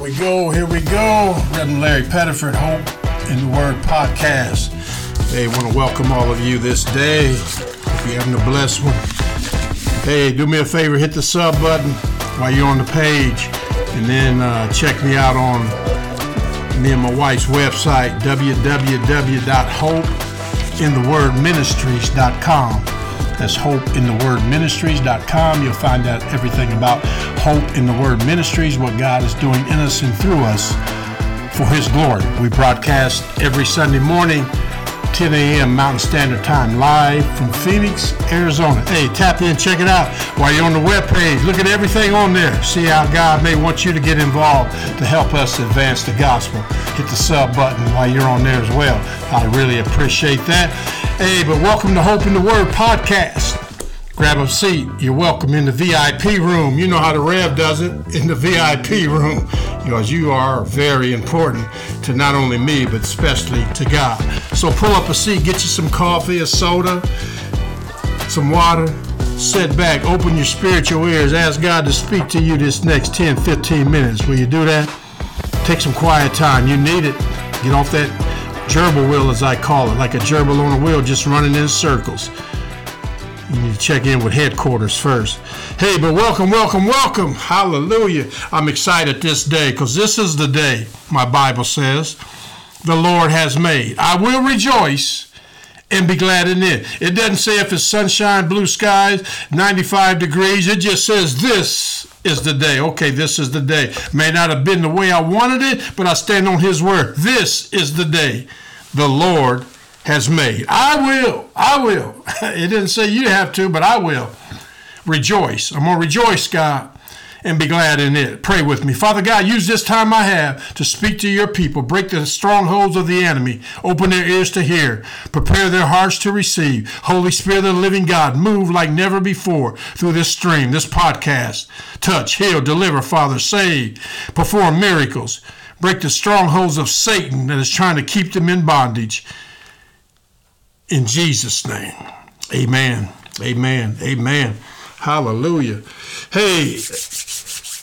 we go, here we go. Reverend Larry Pettiford, Hope in the Word podcast. Hey, want to welcome all of you this day. If you're having a blessed one. Hey, do me a favor, hit the sub button while you're on the page, and then uh, check me out on me and my wife's website, www.hopeinthewordministries.com. That's hopeinthewordministries.com. You'll find out everything about Hope in the Word Ministries, what God is doing in us and through us for His glory. We broadcast every Sunday morning 10 a.m. Mountain Standard Time, live from Phoenix, Arizona. Hey, tap in, check it out. While you're on the web page, look at everything on there. See how God may want you to get involved to help us advance the gospel. Hit the sub button while you're on there as well. I really appreciate that. Hey, but welcome to Hope in the Word podcast. Grab a seat. You're welcome in the VIP room. You know how the Rev does it in the VIP room because you are very important to not only me, but especially to God. So pull up a seat, get you some coffee, a soda, some water, sit back, open your spiritual ears, ask God to speak to you this next 10, 15 minutes. Will you do that? Take some quiet time. You need it. Get off that gerbil wheel, as I call it, like a gerbil on a wheel, just running in circles. You need to check in with headquarters first. Hey, but welcome, welcome, welcome. Hallelujah. I'm excited this day because this is the day, my Bible says, the Lord has made. I will rejoice and be glad in it. It doesn't say if it's sunshine, blue skies, 95 degrees. It just says this is the day. Okay, this is the day. May not have been the way I wanted it, but I stand on His word. This is the day the Lord has made. I will. I will. It didn't say you have to, but I will. Rejoice. I'm going to rejoice, God, and be glad in it. Pray with me. Father God, use this time I have to speak to your people. Break the strongholds of the enemy. Open their ears to hear. Prepare their hearts to receive. Holy Spirit of the living God, move like never before through this stream, this podcast. Touch, heal, deliver, Father, save, perform miracles. Break the strongholds of Satan that is trying to keep them in bondage. In Jesus' name, amen. Amen. Amen. Hallelujah. Hey,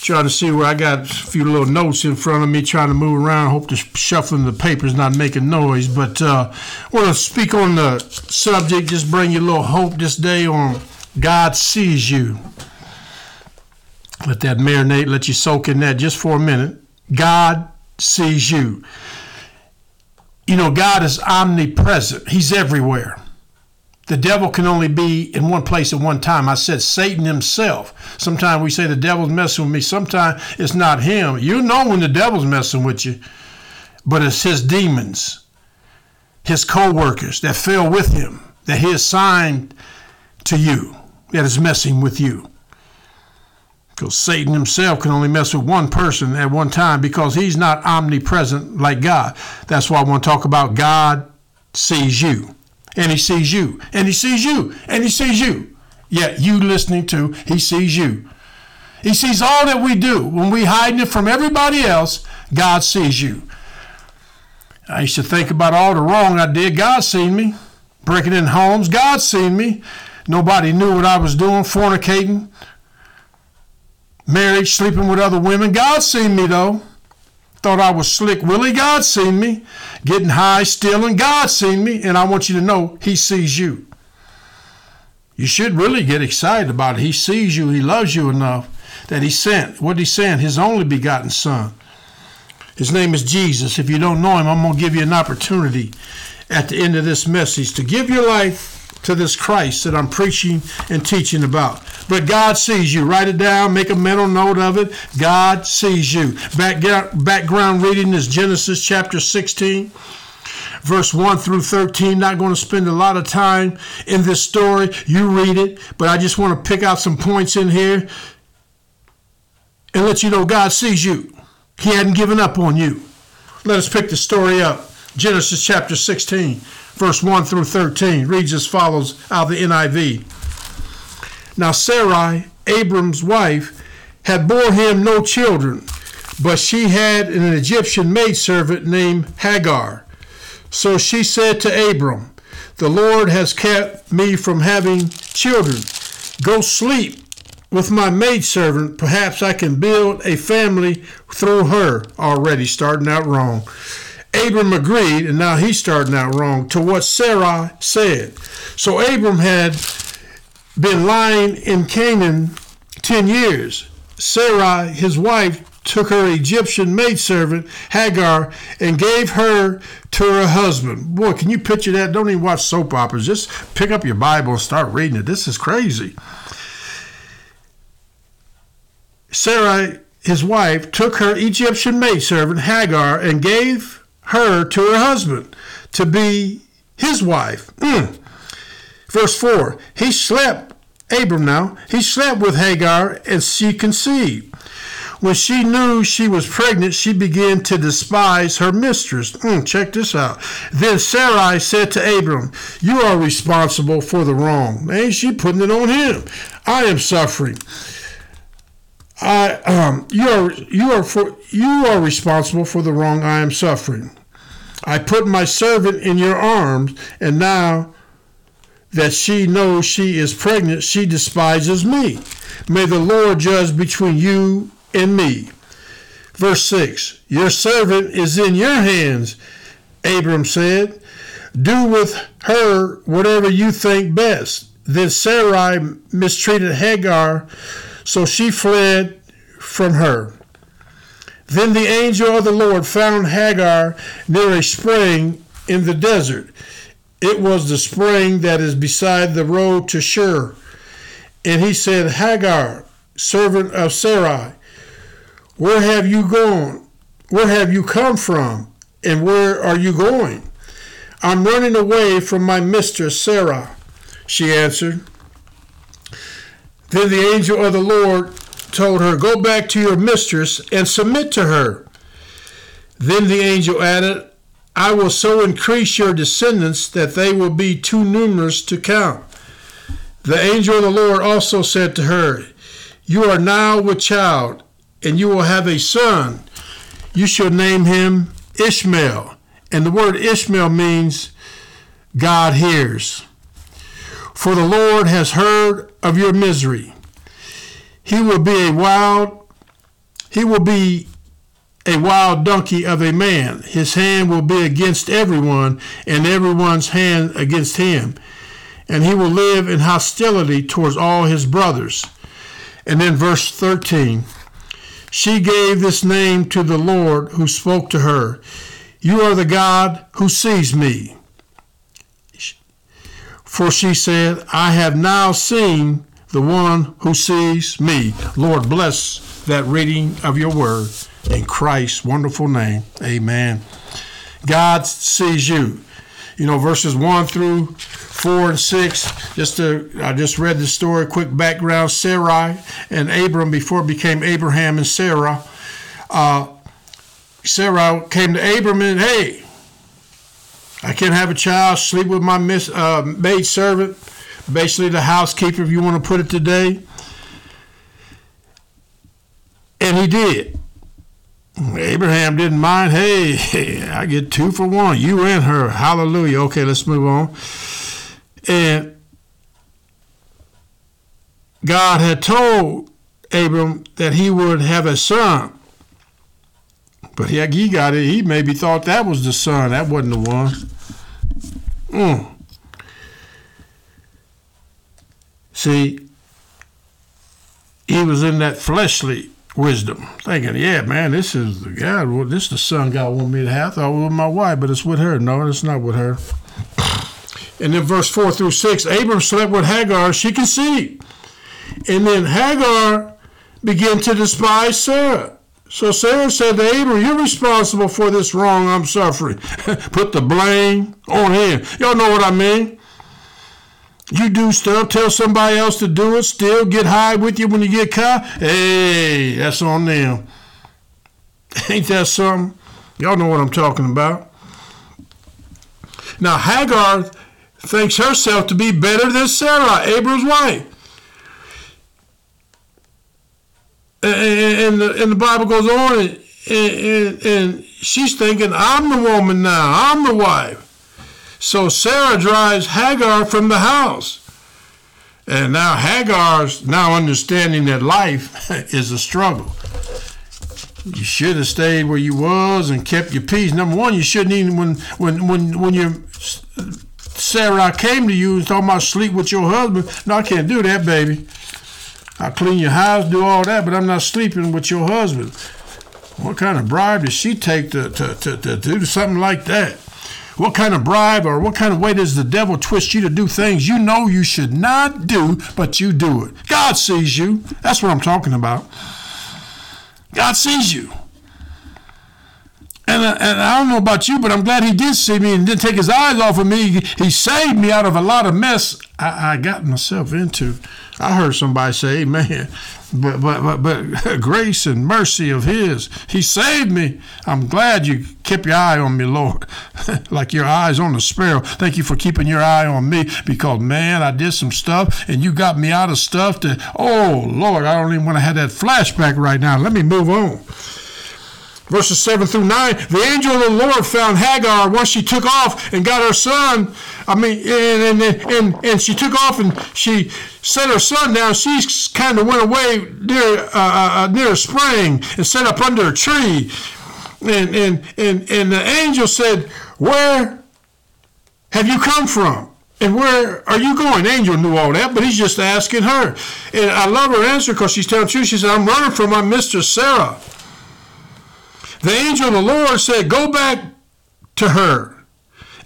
trying to see where I got a few little notes in front of me, trying to move around. Hope the shuffling the papers not making noise. But uh, want to speak on the subject, just bring you a little hope this day on God sees you. Let that marinate, let you soak in that just for a minute. God sees you. You know, God is omnipresent, He's everywhere. The devil can only be in one place at one time. I said Satan himself. Sometimes we say the devil's messing with me. Sometimes it's not him. You know when the devil's messing with you, but it's his demons, his co workers that fell with him, that he assigned to you, that is messing with you. Because Satan himself can only mess with one person at one time because he's not omnipresent like God. That's why I want to talk about God sees you and he sees you, and he sees you, and he sees you. Yet you listening to, he sees you. He sees all that we do. When we hiding it from everybody else, God sees you. I used to think about all the wrong I did. God seen me. Breaking in homes, God seen me. Nobody knew what I was doing, fornicating, marriage, sleeping with other women. God seen me though. Thought I was slick Willie. God seen me. Getting high, stealing. God seen me. And I want you to know He sees you. You should really get excited about it. He sees you. He loves you enough that He sent. What did He send? His only begotten Son. His name is Jesus. If you don't know Him, I'm going to give you an opportunity at the end of this message to give your life to this Christ that I'm preaching and teaching about. But God sees you. Write it down, make a mental note of it. God sees you. Back, background reading is Genesis chapter 16 verse 1 through 13. Not going to spend a lot of time in this story. You read it, but I just want to pick out some points in here and let you know God sees you. He hadn't given up on you. Let us pick the story up. Genesis chapter 16 verse 1 through 13 reads as follows out of the NIV. Now Sarai, Abram's wife, had bore him no children, but she had an Egyptian maidservant named Hagar. So she said to Abram, The Lord has kept me from having children. Go sleep with my maidservant, perhaps I can build a family through her. Already starting out wrong. Abram agreed, and now he's starting out wrong, to what Sarai said. So Abram had been lying in Canaan 10 years. Sarai, his wife, took her Egyptian maidservant, Hagar, and gave her to her husband. Boy, can you picture that? Don't even watch soap operas. Just pick up your Bible and start reading it. This is crazy. Sarai, his wife, took her Egyptian maidservant, Hagar, and gave her to her husband to be his wife. Mm. Verse 4 He slept, Abram now, he slept with Hagar, and she conceived. When she knew she was pregnant, she began to despise her mistress. Mm, check this out. Then Sarai said to Abram, You are responsible for the wrong. Man, she putting it on him. I am suffering. I um, you are you are for you are responsible for the wrong I am suffering. I put my servant in your arms, and now that she knows she is pregnant, she despises me. May the Lord judge between you and me. Verse 6 Your servant is in your hands, Abram said. Do with her whatever you think best. Then Sarai mistreated Hagar, so she fled from her. Then the angel of the Lord found Hagar near a spring in the desert. It was the spring that is beside the road to Shur. And he said, Hagar, servant of Sarai, where have you gone? Where have you come from? And where are you going? I'm running away from my mistress Sarah, she answered. Then the angel of the Lord told her, Go back to your mistress and submit to her. Then the angel added, I will so increase your descendants that they will be too numerous to count. The angel of the Lord also said to her, You are now with child and you will have a son. You shall name him Ishmael. And the word Ishmael means God hears. For the Lord has heard of your misery. He will be a wild, he will be a wild donkey of a man. His hand will be against everyone, and everyone's hand against him. And he will live in hostility towards all his brothers. And then verse 13. She gave this name to the Lord who spoke to her You are the God who sees me. For she said, I have now seen the one who sees me. Lord, bless that reading of your word in Christ's wonderful name. Amen. God sees you. You know, verses 1 through 4 and 6. Just to, I just read the story, quick background. Sarai and Abram, before became Abraham and Sarah, uh, Sarah came to Abram and, hey, I can't have a child, sleep with my miss, uh, maid servant, basically the housekeeper, if you want to put it today. And he did. Abraham didn't mind. Hey, I get two for one. You and her. Hallelujah. Okay, let's move on. And God had told Abram that he would have a son. But he, he got it. He maybe thought that was the son. That wasn't the one. Mm. See, he was in that fleshly wisdom, thinking, yeah, man, this is the God. This is the son God wanted me to have. I thought it was my wife, but it's with her. No, it's not with her. And then verse 4 through 6 Abram slept with Hagar, she conceived. And then Hagar began to despise Sarah. So Sarah said to Abram, You're responsible for this wrong I'm suffering. Put the blame on him. Y'all know what I mean? You do stuff, tell somebody else to do it, still get high with you when you get caught. Hey, that's on them. Ain't that something? Y'all know what I'm talking about. Now, Hagar thinks herself to be better than Sarah, Abram's wife. And, the, and the Bible goes on, and, and, and she's thinking, I'm the woman now, I'm the wife. So Sarah drives Hagar from the house. And now Hagar's now understanding that life is a struggle. You should have stayed where you was and kept your peace. Number one, you shouldn't even when when when when you Sarah came to you and talking about sleep with your husband. No, I can't do that, baby. I clean your house, do all that, but I'm not sleeping with your husband. What kind of bribe does she take to, to, to, to do something like that? What kind of bribe or what kind of way does the devil twist you to do things you know you should not do, but you do it? God sees you. That's what I'm talking about. God sees you. And, uh, and I don't know about you, but I'm glad he did see me and didn't take his eyes off of me. He saved me out of a lot of mess I, I got myself into. I heard somebody say, "Man, but but but but grace and mercy of His, He saved me. I'm glad you kept your eye on me, Lord, like your eyes on the sparrow. Thank you for keeping your eye on me, because man, I did some stuff, and you got me out of stuff that. Oh Lord, I don't even want to have that flashback right now. Let me move on verses 7 through 9 the angel of the lord found hagar once she took off and got her son i mean and and, and, and she took off and she set her son down she kind of went away near uh, uh, uh, near a spring and set up under a tree and and and, and the angel said where have you come from and where are you going? Angel knew all that, but he's just asking her. And I love her answer because she's telling the truth. She said, I'm running from my mistress Sarah. The angel of the Lord said, Go back to her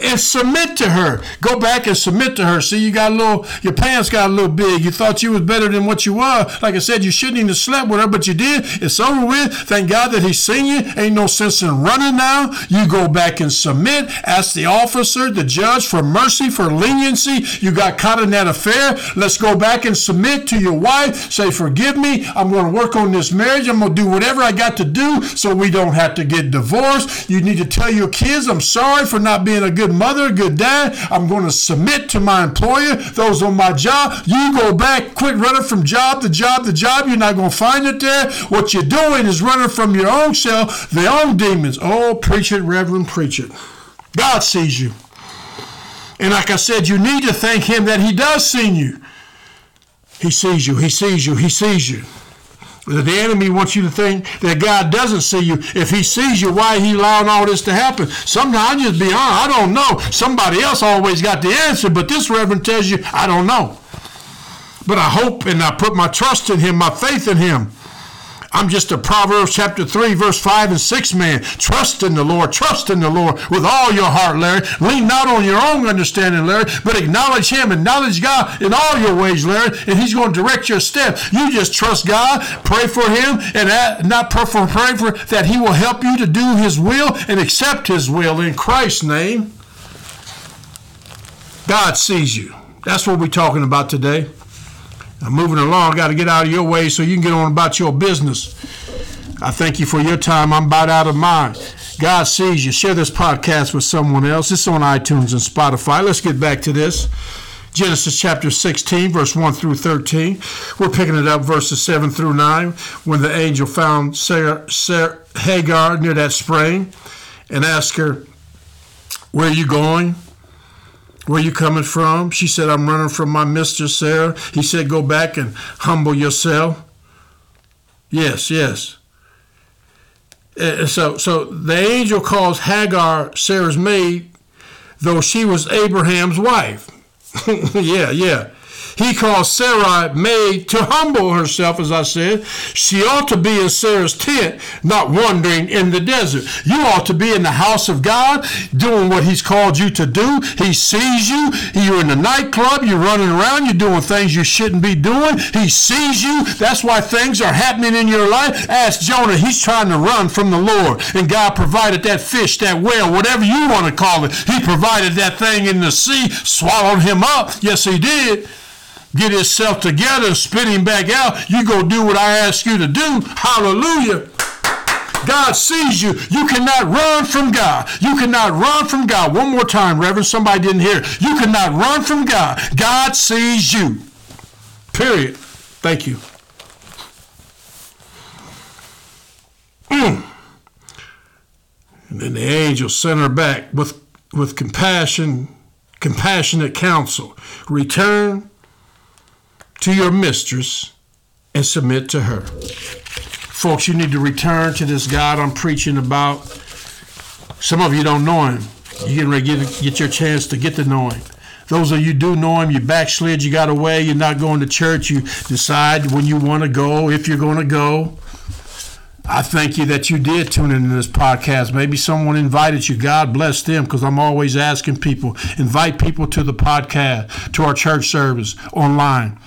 and submit to her. Go back and submit to her. See, you got a little, your pants got a little big. You thought you was better than what you were. Like I said, you shouldn't even have slept with her, but you did. It's over with. Thank God that he's seen you. Ain't no sense in running now. You go back and submit. Ask the officer, the judge for mercy, for leniency. You got caught in that affair. Let's go back and submit to your wife. Say, forgive me. I'm going to work on this marriage. I'm going to do whatever I got to do so we don't have to get divorced. You need to tell your kids, I'm sorry for not being a good mother, good dad. I'm going to submit to my employer, those on my job. You go back, quit running from job to job to job. You're not going to find it there. What you're doing is running from your own self, the own demons. Oh, preach it, Reverend, preach it. God sees you. And like I said, you need to thank Him that He does see you. He sees you, He sees you, He sees you. The enemy wants you to think that God doesn't see you. If he sees you, why he allowing all this to happen? Sometimes just be honest, I don't know. Somebody else always got the answer, but this reverend tells you, I don't know. But I hope and I put my trust in him, my faith in him. I'm just a Proverbs chapter 3, verse 5 and 6 man. Trust in the Lord. Trust in the Lord with all your heart, Larry. Lean not on your own understanding, Larry, but acknowledge Him. Acknowledge God in all your ways, Larry, and He's going to direct your steps. You just trust God, pray for Him, and not pray for, pray for that He will help you to do His will and accept His will in Christ's name. God sees you. That's what we're talking about today. I'm moving along. Got to get out of your way so you can get on about your business. I thank you for your time. I'm about out of mine. God sees you. Share this podcast with someone else. It's on iTunes and Spotify. Let's get back to this. Genesis chapter 16, verse 1 through 13. We're picking it up verses 7 through 9. When the angel found Sarah, Sarah, Hagar near that spring and asked her, Where are you going? Where you coming from? She said, I'm running from my mistress, Sarah. He said, Go back and humble yourself. Yes, yes. Uh, so, so the angel calls Hagar Sarah's maid, though she was Abraham's wife. yeah, yeah. He calls Sarai maid to humble herself, as I said. She ought to be in Sarah's tent, not wandering in the desert. You ought to be in the house of God, doing what He's called you to do. He sees you. You're in the nightclub. You're running around. You're doing things you shouldn't be doing. He sees you. That's why things are happening in your life. Ask Jonah. He's trying to run from the Lord. And God provided that fish, that whale, whatever you want to call it. He provided that thing in the sea, swallowed him up. Yes, He did get himself together and spit him back out. You go do what I ask you to do. Hallelujah. God sees you. You cannot run from God. You cannot run from God. One more time, Reverend. Somebody didn't hear. You cannot run from God. God sees you. Period. Thank you. Mm. And then the angel sent her back with, with compassion, compassionate counsel. Return to your mistress and submit to her. Folks, you need to return to this God I'm preaching about. Some of you don't know him. You're getting ready to get, get your chance to get to know him. Those of you do know him, you backslid, you got away, you're not going to church, you decide when you want to go, if you're going to go. I thank you that you did tune into this podcast. Maybe someone invited you. God bless them because I'm always asking people, invite people to the podcast, to our church service online.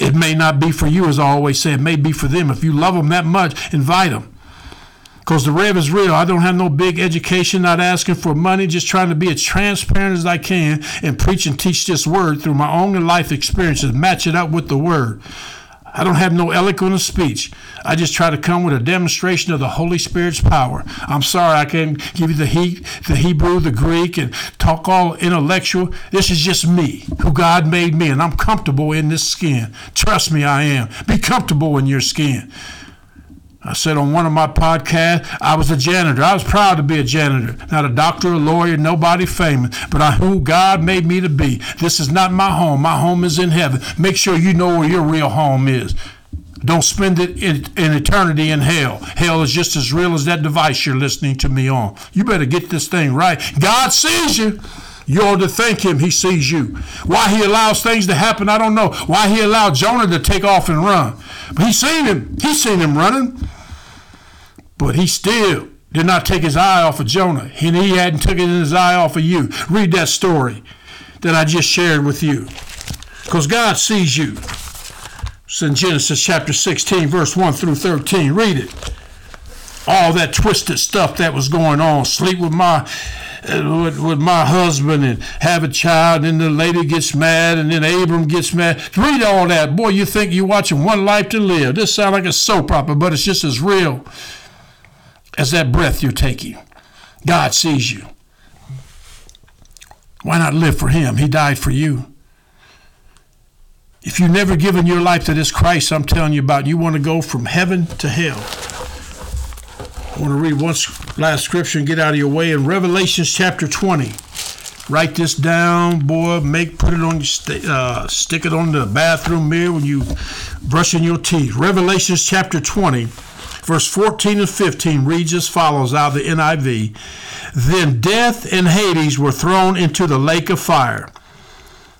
It may not be for you, as I always say, it may be for them. If you love them that much, invite them. Because the rev is real. I don't have no big education, not asking for money, just trying to be as transparent as I can and preach and teach this word through my own life experiences, match it up with the word. I don't have no eloquent speech. I just try to come with a demonstration of the Holy Spirit's power. I'm sorry I can't give you the he, the Hebrew, the Greek, and talk all intellectual. This is just me, who God made me, and I'm comfortable in this skin. Trust me, I am. Be comfortable in your skin. I said on one of my podcasts, I was a janitor. I was proud to be a janitor. Not a doctor, a lawyer, nobody famous, but I who God made me to be. This is not my home. My home is in heaven. Make sure you know where your real home is. Don't spend it in, in, eternity in hell. Hell is just as real as that device you're listening to me on. You better get this thing right. God sees you. You ought to thank him he sees you. Why he allows things to happen, I don't know. Why he allowed Jonah to take off and run. But he seen him. He seen him running. But he still did not take his eye off of Jonah. And he hadn't taken his eye off of you. Read that story that I just shared with you. Because God sees you. It's in Genesis chapter 16, verse 1 through 13. Read it. All that twisted stuff that was going on. Sleep with my Uh, with, with my husband and have a child, and then the lady gets mad, and then Abram gets mad. Read all that. Boy, you think you're watching One Life to Live. This sounds like a soap opera, but it's just as real as that breath you're taking. God sees you. Why not live for Him? He died for you. If you've never given your life to this Christ I'm telling you about, you want to go from heaven to hell. I want to read one last scripture and get out of your way in Revelations chapter 20. Write this down, boy. Make put it on your uh, stick it on the bathroom mirror when you brushing your teeth. Revelations chapter 20, verse 14 and 15 reads as follows out of the NIV. Then death and Hades were thrown into the lake of fire.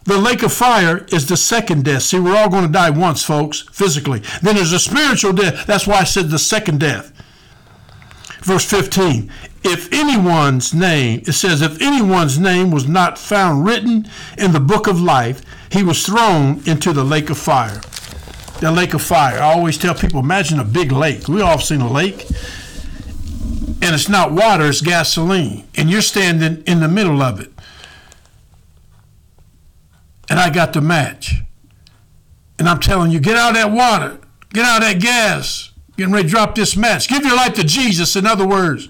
The lake of fire is the second death. See, we're all going to die once, folks, physically. Then there's a spiritual death. That's why I said the second death. Verse 15 If anyone's name, it says, if anyone's name was not found written in the book of life, he was thrown into the lake of fire. The lake of fire. I always tell people imagine a big lake. We all seen a lake. And it's not water, it's gasoline. And you're standing in the middle of it. And I got the match. And I'm telling you, get out of that water, get out of that gas, Getting ready to drop this match. Give your life to Jesus, in other words.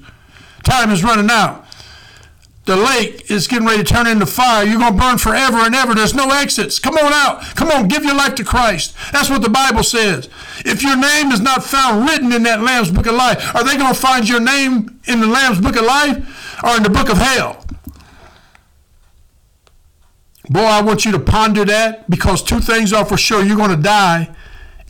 Time is running out. The lake is getting ready to turn into fire. You're going to burn forever and ever. There's no exits. Come on out. Come on, give your life to Christ. That's what the Bible says. If your name is not found written in that Lamb's Book of Life, are they going to find your name in the Lamb's Book of Life or in the Book of Hell? Boy, I want you to ponder that because two things are for sure. You're going to die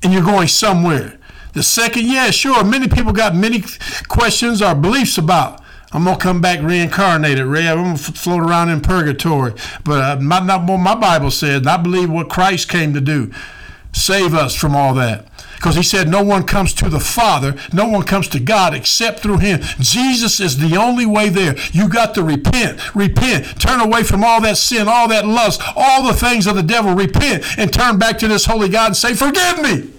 and you're going somewhere. The second, yeah, sure. Many people got many questions or beliefs about. I'm gonna come back reincarnated, Ray. I'm gonna float around in purgatory. But uh, my, not what my Bible said. I believe what Christ came to do, save us from all that. Because he said, No one comes to the Father, no one comes to God except through him. Jesus is the only way there. You got to repent, repent, turn away from all that sin, all that lust, all the things of the devil. Repent and turn back to this holy God and say, Forgive me.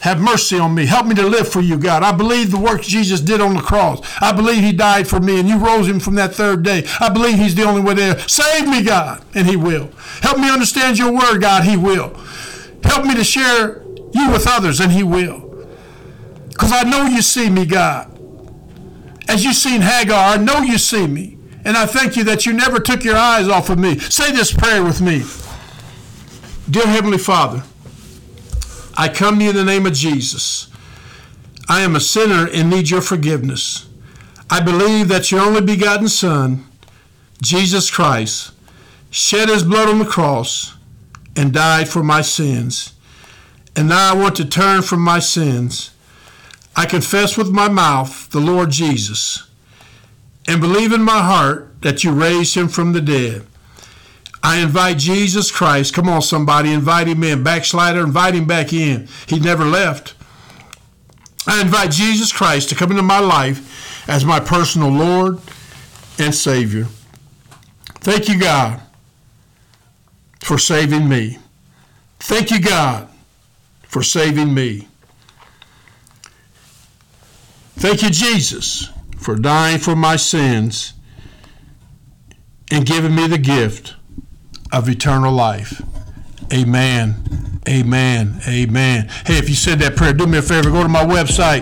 Have mercy on me. Help me to live for you, God. I believe the work Jesus did on the cross. I believe he died for me and you rose him from that third day. I believe he's the only way there. Save me, God, and he will. Help me understand your word, God, he will. Help me to share you with others, and he will. Because I know you see me, God. As you've seen Hagar, I know you see me. And I thank you that you never took your eyes off of me. Say this prayer with me. Dear Heavenly Father, I come to you in the name of Jesus. I am a sinner and need your forgiveness. I believe that your only begotten Son, Jesus Christ, shed his blood on the cross and died for my sins. And now I want to turn from my sins. I confess with my mouth the Lord Jesus and believe in my heart that you raised him from the dead. I invite Jesus Christ. Come on, somebody, invite him in. Backslider, invite him back in. He never left. I invite Jesus Christ to come into my life as my personal Lord and Savior. Thank you, God, for saving me. Thank you, God, for saving me. Thank you, Jesus, for dying for my sins and giving me the gift of eternal life. Amen. Amen. Amen. Hey, if you said that prayer, do me a favor. Go to my website,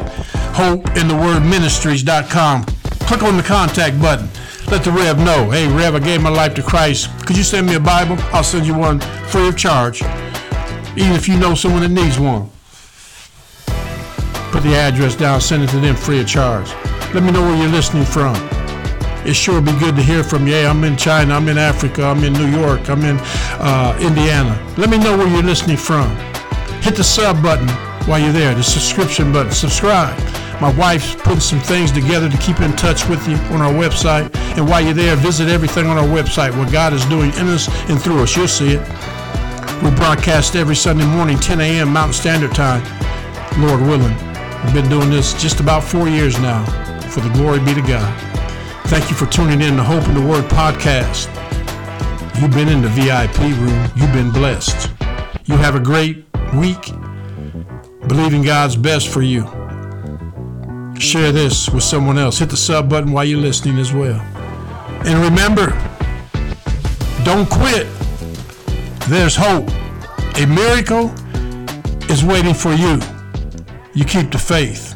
hopeinthewordministries.com. Click on the contact button. Let the Rev know. Hey, Rev, I gave my life to Christ. Could you send me a Bible? I'll send you one free of charge, even if you know someone that needs one. Put the address down, send it to them free of charge. Let me know where you're listening from it sure be good to hear from you. Hey, I'm in China, I'm in Africa, I'm in New York, I'm in uh, Indiana. Let me know where you're listening from. Hit the sub button while you're there, the subscription button. Subscribe. My wife's putting some things together to keep in touch with you on our website. And while you're there, visit everything on our website, what God is doing in us and through us. You'll see it. We broadcast every Sunday morning, 10 a.m. Mountain Standard Time, Lord willing. We've been doing this just about four years now. For the glory be to God. Thank you for tuning in to Hope in the Word podcast. You've been in the VIP room. You've been blessed. You have a great week. Believing God's best for you. Share this with someone else. Hit the sub button while you're listening as well. And remember, don't quit. There's hope. A miracle is waiting for you. You keep the faith.